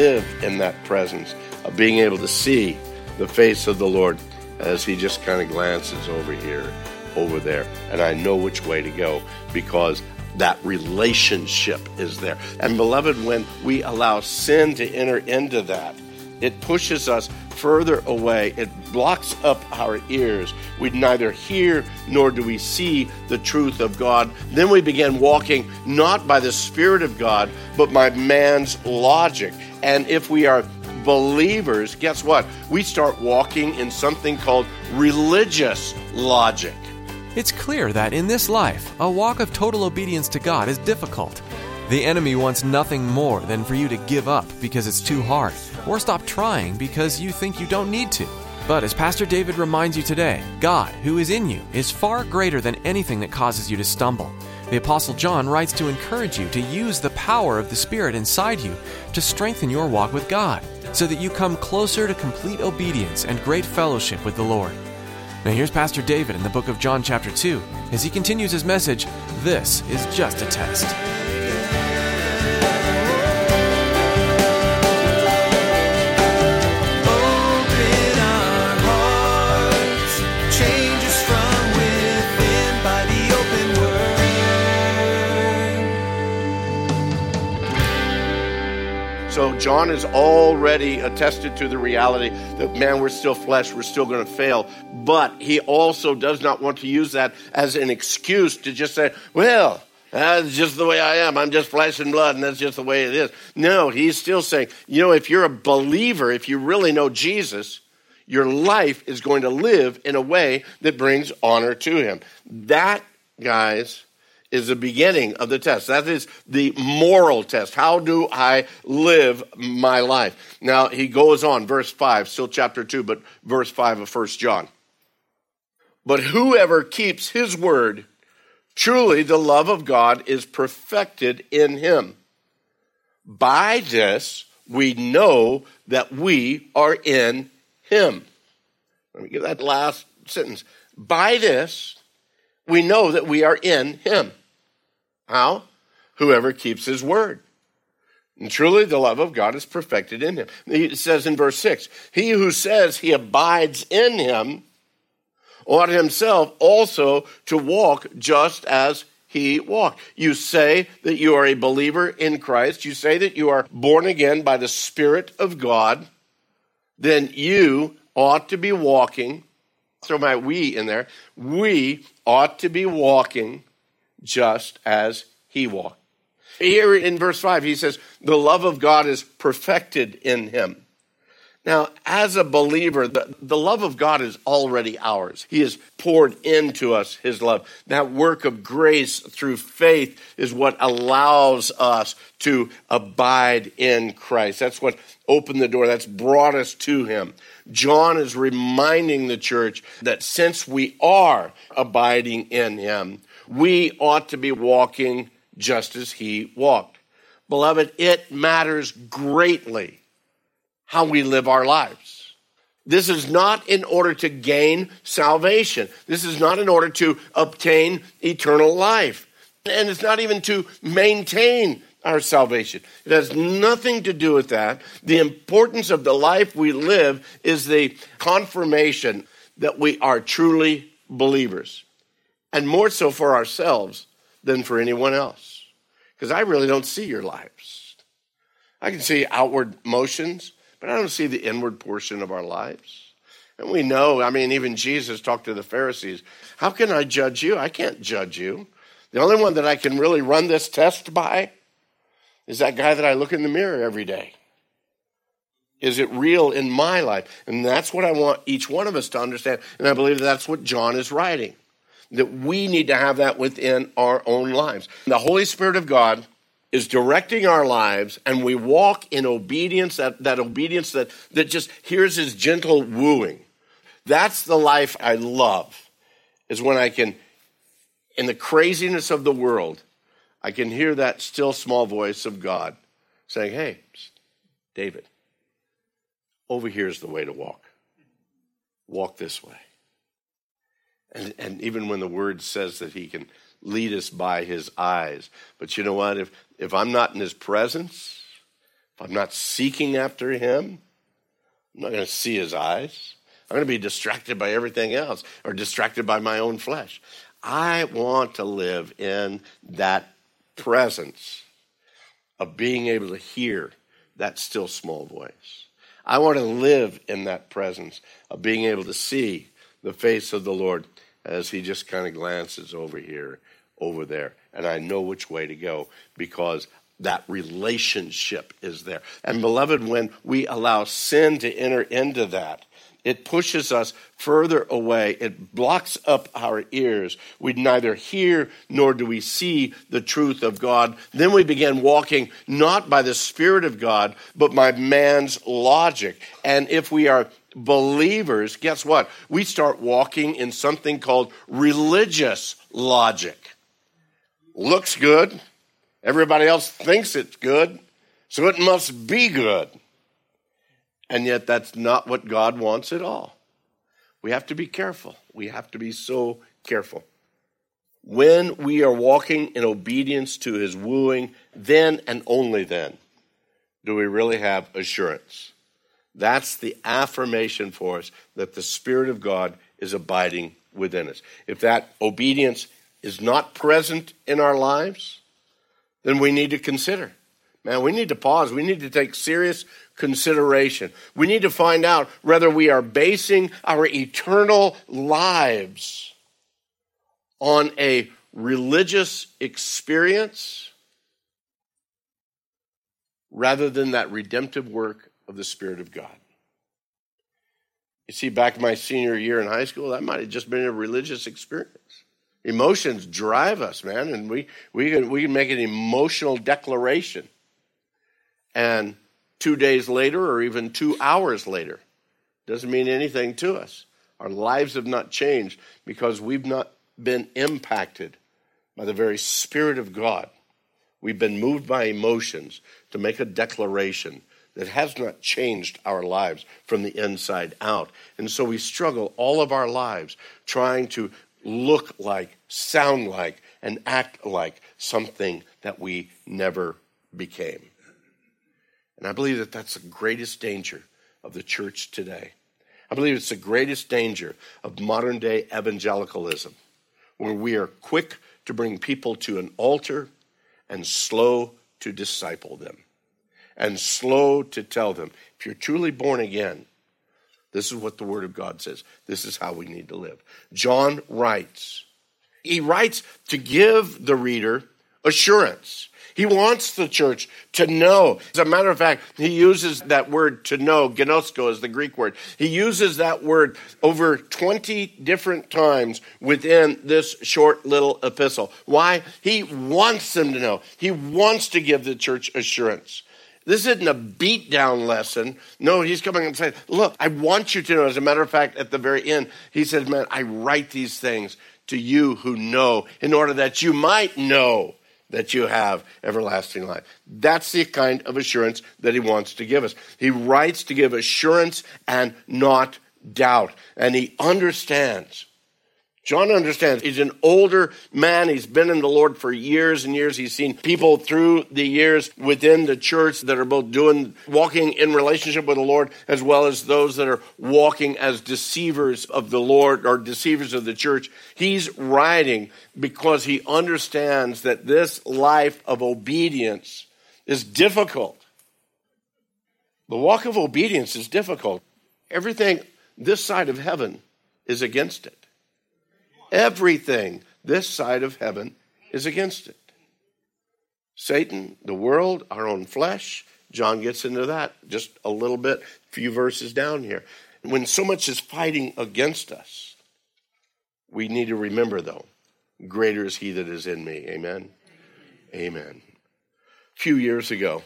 live in that presence of being able to see the face of the Lord as He just kind of glances over here, over there, and I know which way to go because that relationship is there. And beloved, when we allow sin to enter into that, it pushes us further away. It blocks up our ears. We neither hear nor do we see the truth of God. Then we begin walking not by the Spirit of God, but by man's logic. And if we are believers, guess what? We start walking in something called religious logic. It's clear that in this life, a walk of total obedience to God is difficult. The enemy wants nothing more than for you to give up because it's too hard, or stop trying because you think you don't need to. But as Pastor David reminds you today, God, who is in you, is far greater than anything that causes you to stumble. The Apostle John writes to encourage you to use the power of the Spirit inside you to strengthen your walk with God, so that you come closer to complete obedience and great fellowship with the Lord. Now, here's Pastor David in the book of John, chapter 2, as he continues his message This is just a test. John has already attested to the reality that man, we're still flesh, we're still going to fail. But he also does not want to use that as an excuse to just say, well, that's just the way I am. I'm just flesh and blood, and that's just the way it is. No, he's still saying, you know, if you're a believer, if you really know Jesus, your life is going to live in a way that brings honor to him. That, guys, is the beginning of the test. That is the moral test. How do I live my life? Now, he goes on, verse 5, still chapter 2, but verse 5 of First John. But whoever keeps his word, truly the love of God is perfected in him. By this we know that we are in him. Let me give that last sentence. By this we know that we are in him. How? Whoever keeps his word. And truly the love of God is perfected in him. He says in verse 6 He who says he abides in him ought himself also to walk just as he walked. You say that you are a believer in Christ, you say that you are born again by the Spirit of God, then you ought to be walking. Throw my we in there. We ought to be walking just as he walked. Here in verse 5, he says, The love of God is perfected in him. Now, as a believer, the, the love of God is already ours. He has poured into us his love. That work of grace through faith is what allows us to abide in Christ. That's what opened the door, that's brought us to him. John is reminding the church that since we are abiding in him, we ought to be walking just as he walked. Beloved, it matters greatly how we live our lives. This is not in order to gain salvation. This is not in order to obtain eternal life. And it's not even to maintain our salvation. It has nothing to do with that. The importance of the life we live is the confirmation that we are truly believers, and more so for ourselves than for anyone else. Because I really don't see your lives. I can see outward motions, but I don't see the inward portion of our lives. And we know, I mean, even Jesus talked to the Pharisees. How can I judge you? I can't judge you. The only one that I can really run this test by is that guy that I look in the mirror every day. Is it real in my life? And that's what I want each one of us to understand. And I believe that's what John is writing. That we need to have that within our own lives. The Holy Spirit of God is directing our lives and we walk in obedience, that, that obedience that, that just hears his gentle wooing. That's the life I love, is when I can, in the craziness of the world, I can hear that still small voice of God saying, Hey, David, over here's the way to walk. Walk this way. And, and even when the word says that he can lead us by his eyes. But you know what? If, if I'm not in his presence, if I'm not seeking after him, I'm not going to see his eyes. I'm going to be distracted by everything else or distracted by my own flesh. I want to live in that presence of being able to hear that still small voice. I want to live in that presence of being able to see the face of the Lord as he just kind of glances over here, over there, and I know which way to go because that relationship is there. And beloved, when we allow sin to enter into that, it pushes us further away. It blocks up our ears. We neither hear nor do we see the truth of God. Then we begin walking not by the Spirit of God, but by man's logic. And if we are believers, guess what? We start walking in something called religious logic. Looks good. Everybody else thinks it's good. So it must be good. And yet, that's not what God wants at all. We have to be careful. We have to be so careful. When we are walking in obedience to his wooing, then and only then do we really have assurance. That's the affirmation for us that the Spirit of God is abiding within us. If that obedience is not present in our lives, then we need to consider. Man, we need to pause. We need to take serious consideration. We need to find out whether we are basing our eternal lives on a religious experience rather than that redemptive work of the Spirit of God. You see, back my senior year in high school, that might have just been a religious experience. Emotions drive us, man, and we, we, can, we can make an emotional declaration. And two days later or even two hours later. Doesn't mean anything to us. Our lives have not changed because we've not been impacted by the very Spirit of God. We've been moved by emotions to make a declaration that has not changed our lives from the inside out. And so we struggle all of our lives trying to look like, sound like, and act like something that we never became. And I believe that that's the greatest danger of the church today. I believe it's the greatest danger of modern day evangelicalism, where we are quick to bring people to an altar and slow to disciple them and slow to tell them if you're truly born again, this is what the Word of God says. This is how we need to live. John writes, he writes to give the reader assurance. He wants the church to know. As a matter of fact, he uses that word to know, ginosko is the Greek word. He uses that word over 20 different times within this short little epistle. Why? He wants them to know. He wants to give the church assurance. This isn't a beatdown lesson. No, he's coming and saying, Look, I want you to know. As a matter of fact, at the very end, he says, Man, I write these things to you who know in order that you might know that you have everlasting life. That's the kind of assurance that he wants to give us. He writes to give assurance and not doubt. And he understands John understands. He's an older man. He's been in the Lord for years and years. He's seen people through the years within the church that are both doing, walking in relationship with the Lord, as well as those that are walking as deceivers of the Lord or deceivers of the church. He's writing because he understands that this life of obedience is difficult. The walk of obedience is difficult. Everything this side of heaven is against it. Everything this side of heaven is against it. Satan, the world, our own flesh, John gets into that just a little bit, a few verses down here. When so much is fighting against us, we need to remember, though, greater is he that is in me. Amen. Amen. A few years ago,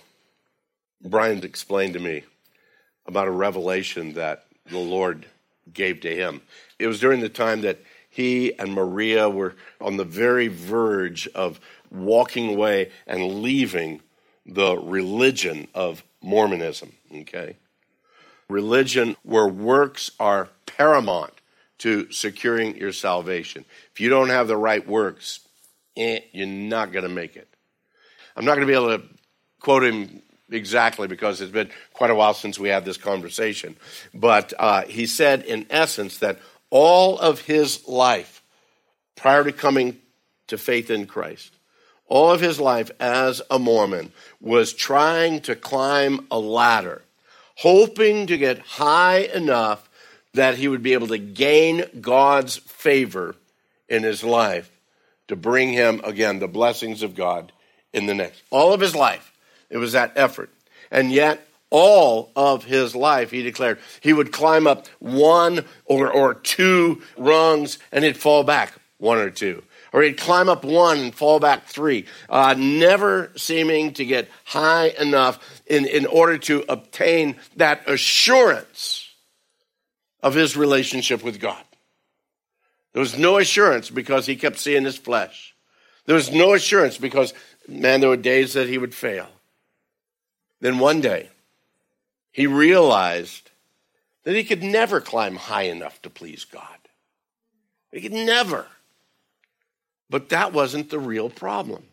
Brian explained to me about a revelation that the Lord gave to him. It was during the time that he and Maria were on the very verge of walking away and leaving the religion of Mormonism, okay? Religion where works are paramount to securing your salvation. If you don't have the right works, eh, you're not going to make it. I'm not going to be able to quote him exactly because it's been quite a while since we had this conversation. But uh, he said, in essence, that all of his life prior to coming to faith in Christ, all of his life as a Mormon was trying to climb a ladder, hoping to get high enough that he would be able to gain God's favor in his life to bring him, again, the blessings of God in the next. All of his life, it was that effort. And yet, all of his life, he declared, he would climb up one or, or two rungs and he'd fall back one or two. Or he'd climb up one and fall back three, uh, never seeming to get high enough in, in order to obtain that assurance of his relationship with God. There was no assurance because he kept seeing his flesh. There was no assurance because, man, there were days that he would fail. Then one day, he realized that he could never climb high enough to please God. He could never. But that wasn't the real problem.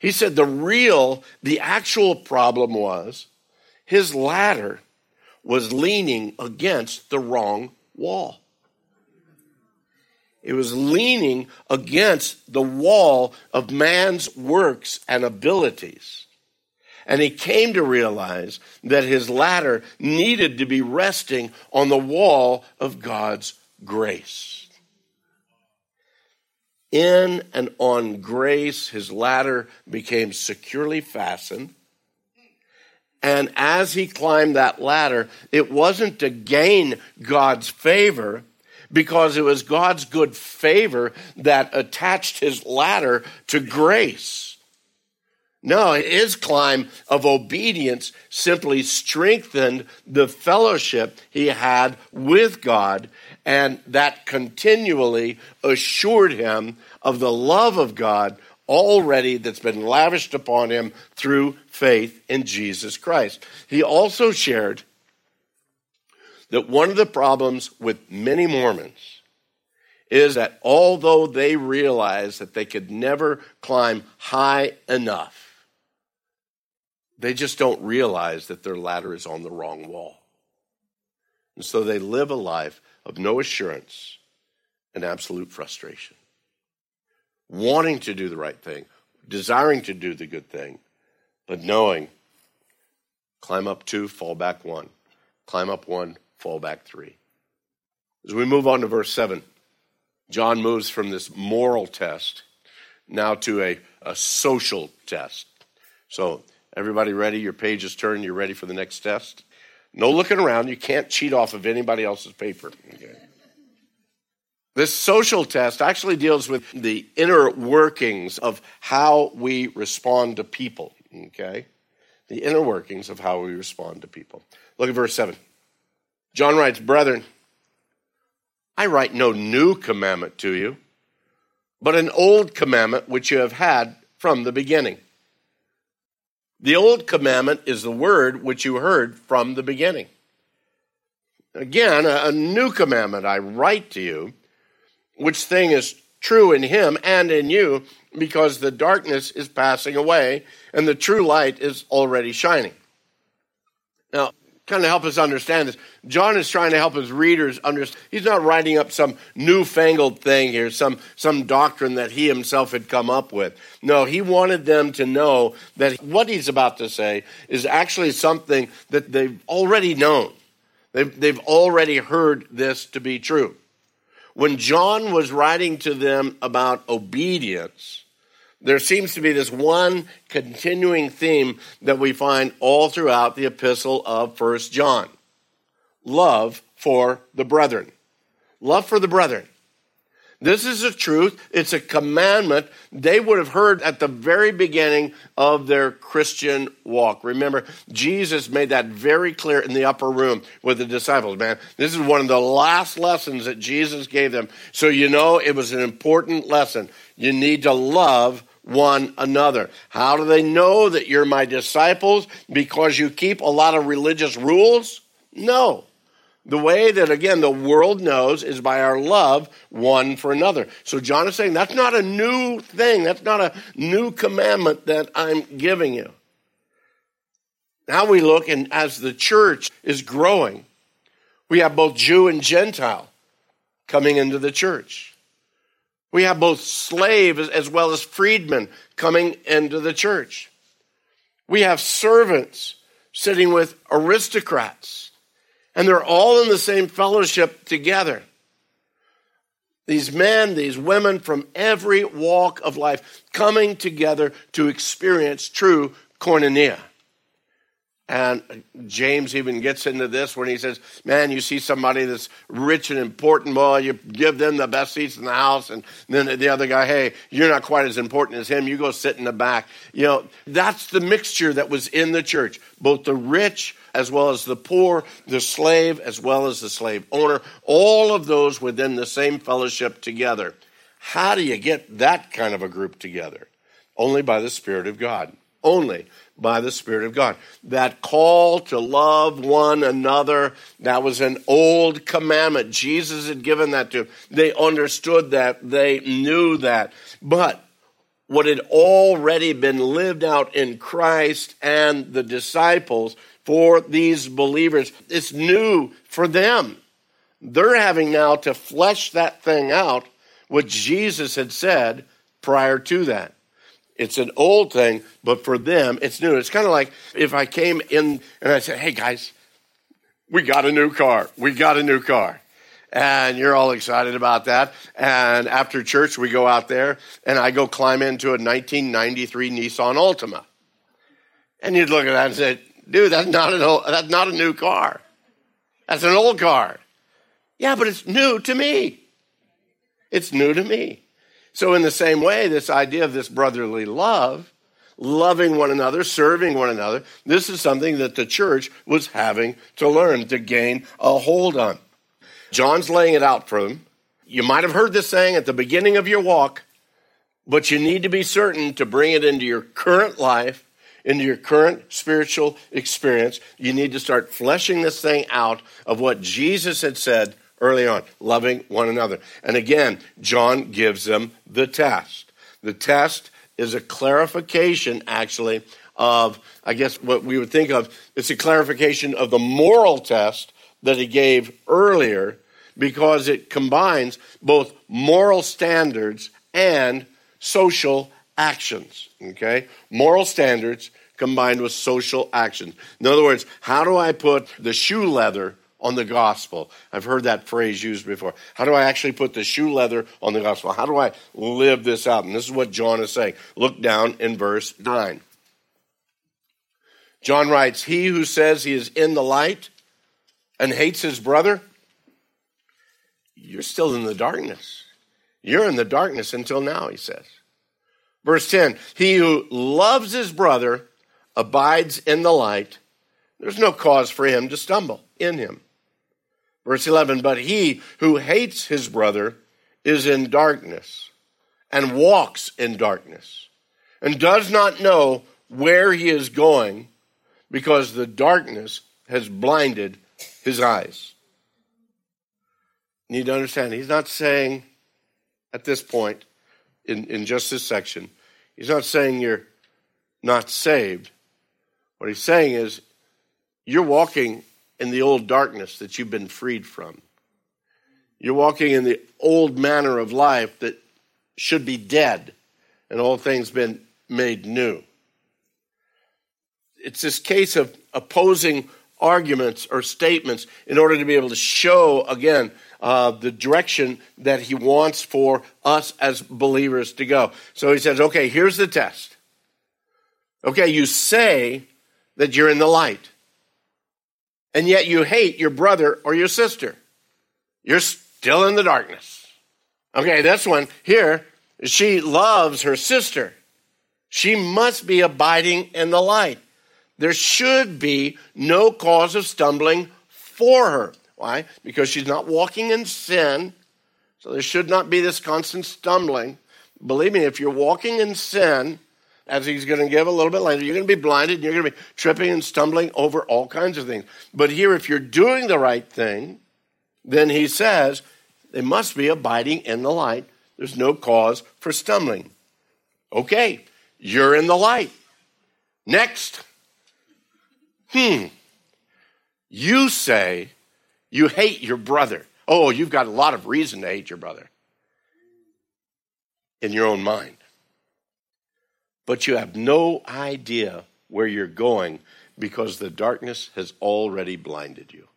He said the real, the actual problem was his ladder was leaning against the wrong wall. It was leaning against the wall of man's works and abilities. And he came to realize that his ladder needed to be resting on the wall of God's grace. In and on grace, his ladder became securely fastened. And as he climbed that ladder, it wasn't to gain God's favor, because it was God's good favor that attached his ladder to grace. No, his climb of obedience simply strengthened the fellowship he had with God, and that continually assured him of the love of God already that's been lavished upon him through faith in Jesus Christ. He also shared that one of the problems with many Mormons is that although they realize that they could never climb high enough, they just don't realize that their ladder is on the wrong wall. And so they live a life of no assurance and absolute frustration. Wanting to do the right thing, desiring to do the good thing, but knowing climb up two, fall back one, climb up one, fall back three. As we move on to verse 7, John moves from this moral test now to a, a social test. So Everybody ready? Your page is turned. You're ready for the next test? No looking around. You can't cheat off of anybody else's paper. Okay. This social test actually deals with the inner workings of how we respond to people. Okay? The inner workings of how we respond to people. Look at verse 7. John writes, Brethren, I write no new commandment to you, but an old commandment which you have had from the beginning. The old commandment is the word which you heard from the beginning. Again, a, new commandment I write to you, which thing is true in him and in you, because the darkness is passing away and the true light is already shining. Now, kind of help us understand this. John is trying to help his readers understand. He's not writing up some newfangled thing here, some, some doctrine that he himself had come up with. No, he wanted them to know that what he's about to say is actually something that they've already known. They've, they've already heard this to be true. When John was writing to them about obedience, there seems to be this one continuing theme that we find all throughout the epistle of First John love for the brethren. Love for the brethren. This is a truth. It's a commandment they would have heard at the very beginning of their Christian walk. Remember, Jesus made that very clear in the upper room with the disciples, man. This is one of the last lessons that Jesus gave them. So you know it was an important lesson. You need to love one another. How do they know that you're my disciples? Because you keep a lot of religious rules? No. The way that, again, the world knows is by our love one for another. So John is saying that's not a new thing. That's not a new commandment that I'm giving you. Now we look, and as the church is growing, we have both Jew and Gentile coming into the church. We have both slave as well as freedmen coming into the church. We have servants sitting with aristocrats and they're all in the same fellowship together. These men, these women from every walk of life coming together to experience true koinonia. And James even gets into this when he says, Man, you see somebody that's rich and important, well, you give them the best seats in the house. And then the other guy, Hey, you're not quite as important as him. You go sit in the back. You know, that's the mixture that was in the church. Both the rich as well as the poor, the slave as well as the slave owner, all of those within the same fellowship together. How do you get that kind of a group together? Only by the Spirit of God. Only by the Spirit of God. That call to love one another, that was an old commandment. Jesus had given that to them. They understood that, they knew that. But what had already been lived out in Christ and the disciples for these believers. It's new for them. They're having now to flesh that thing out, what Jesus had said prior to that. It's an old thing, but for them, it's new. It's kind of like if I came in and I said, hey guys, we got a new car. We got a new car. And you're all excited about that. And after church, we go out there and I go climb into a 1993 Nissan Altima. And you'd look at that and say, dude, that's not an old, that's not a new car. That's an old car. Yeah, but it's new to me. It's new to me. So in the same way, this idea of this brotherly love, loving one another, serving one another, this is something that the church was having to learn to gain a hold on. John's laying it out for them. You might have heard this saying at the beginning of your walk, but you need to be certain to bring it into your current life into your current spiritual experience, you need to start fleshing this thing out of what Jesus had said early on, loving one another. And again, John gives them the test. The test is a clarification, actually, of, I guess, what we would think of. It's a clarification of the moral test that he gave earlier because it combines both moral standards and social actions. Okay? Moral standards combined with social actions. In other words, how do I put the shoe leather on the gospel? I've heard that phrase used before. How do I actually put the shoe leather on the gospel? How do I live this out? And this is what John is saying. Look down in verse 9. John writes, He who says he is in the light and hates his brother, you're still in the darkness. You're in the darkness until now, he says. Verse 10 He who loves his brother abides in the light, there's no cause for him to stumble in him. Verse 11 But he who hates his brother is in darkness and walks in darkness and does not know where he is going because the darkness has blinded his eyes. You need to understand, he's not saying at this point, in, in just this section, he's not saying you're not saved. What he's saying is, you're walking in the old darkness that you've been freed from. You're walking in the old manner of life that should be dead, and all things been made new. It's this case of opposing arguments or statements in order to be able to show, again, uh, the direction that he wants for us as believers to go. So he says, okay, here's the test. Okay, you say that you're in the light, and yet you hate your brother or your sister. You're still in the darkness. Okay, this one here, she loves her sister. She must be abiding in the light. There should be no cause of stumbling for her. Why? Because she's not walking in sin. So there should not be this constant stumbling. Believe me, if you're walking in sin, as he's going to give a little bit later, you're going to be blinded and you're going to be tripping and stumbling over all kinds of things. But here, if you're doing the right thing, then he says they must be abiding in the light. There's no cause for stumbling. Okay, you're in the light. Next. Hmm. You say you hate your brother. Oh, you've got a lot of reason to hate your brother in your own mind. But you have no idea where you're going because the darkness has already blinded you.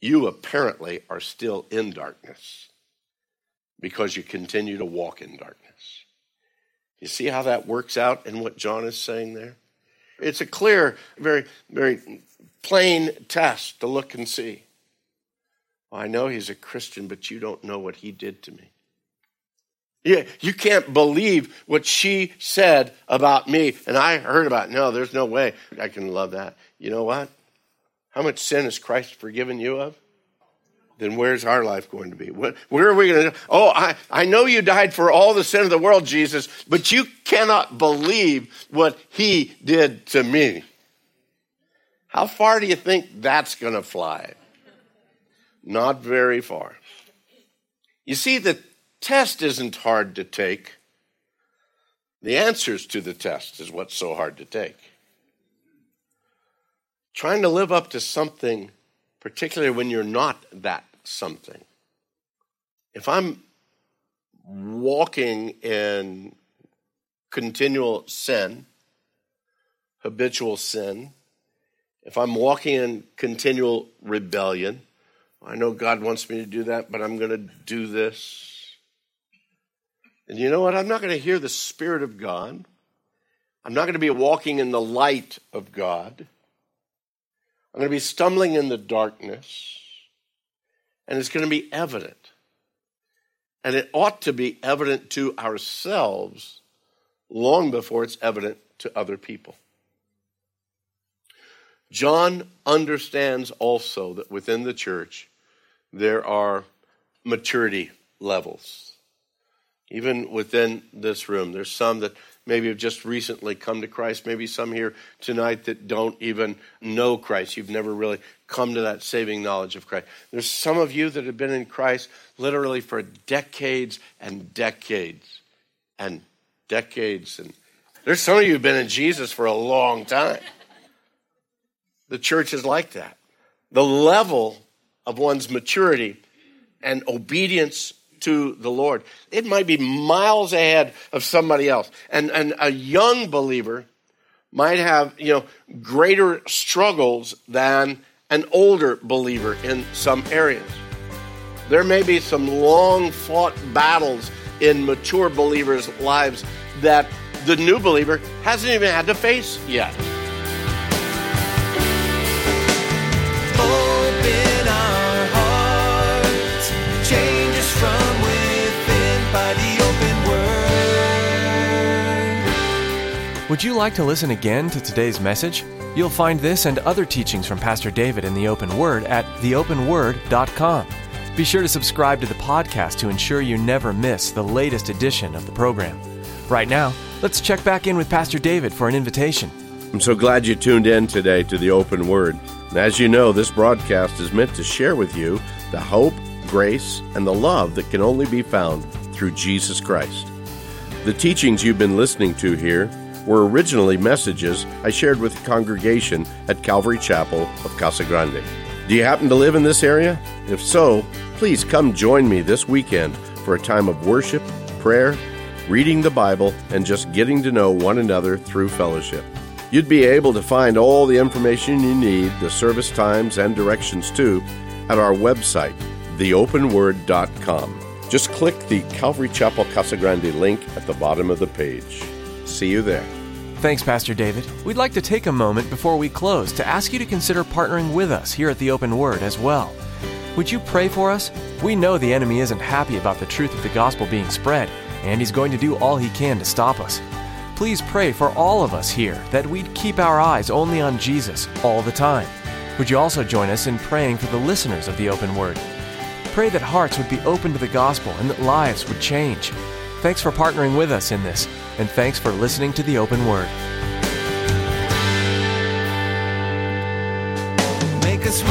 You apparently are still in darkness because you continue to walk in darkness. You see how that works out in what John is saying there? It's a clear, very, very plain test to look and see. Well, I know he's a Christian, but you don't know what he did to me. Yeah, you can't believe what she said about me, and I heard about. It. No, there's no way I can love that. You know what? How much sin has Christ forgiven you of? Then where's our life going to be? Where are we going to? Oh, I, I know you died for all the sin of the world, Jesus, but you cannot believe what he did to me. How far do you think that's going to fly? Not very far. You see, the test isn't hard to take. The answers to the test is what's so hard to take. Trying to live up to something, particularly when you're not that something. If I'm walking in continual sin, habitual sin, if I'm walking in continual rebellion, I know God wants me to do that, but I'm going to do this. And you know what? I'm not going to hear the Spirit of God. I'm not going to be walking in the light of God. I'm going to be stumbling in the darkness. And it's going to be evident. And it ought to be evident to ourselves long before it's evident to other people. John understands also that within the church there are maturity levels. Even within this room, there's some that maybe have just recently come to Christ, maybe some here tonight that don't even know Christ. You've never really come to that saving knowledge of Christ. There's some of you that have been in Christ literally for decades and decades and decades. And there's some of you who've been in Jesus for a long time. The church is like that. The level of one's maturity and obedience to the Lord, it might be miles ahead of somebody else. And, and a young believer might have, you know, greater struggles than an older believer in some areas. There may be some long fought battles in mature believers' lives that the new believer hasn't even had to face yet. Would you like to listen again to today's message? You'll find this and other teachings from Pastor David in the Open Word at theopenword.com. Be sure to subscribe to the podcast to ensure you never miss the latest edition of the program. Right now, let's check back in with Pastor David for an invitation. I'm so glad you tuned in today to the Open Word. as you know, this broadcast is meant to share with you the hope, grace, and the love that can only be found through Jesus Christ. The teachings you've been listening to here were originally messages I shared with the congregation at Calvary Chapel of Casa Grande. Do you happen to live in this area? If so, please come join me this weekend for a time of worship, prayer, reading the Bible, and just getting to know one another through fellowship. You'd be able to find all the information you need, the service times and directions too, at our website, theopenword.com. Just click the Calvary Chapel Casa Grande link at the bottom of the page. See you there. Thanks, Pastor David. We'd like to take a moment before we close to ask you to consider partnering with us here at the Open Word as well. Would you pray for us? We know the enemy isn't happy about the truth of the gospel being spread, and he's going to do all he can to stop us. Please pray for all of us here that we'd keep our eyes only on Jesus all the time. Would you also join us in praying for the listeners of the Open Word? Pray that hearts would be open to the gospel and that lives would change. Thanks for partnering with us in this, and thanks for listening to the Open Word. Make us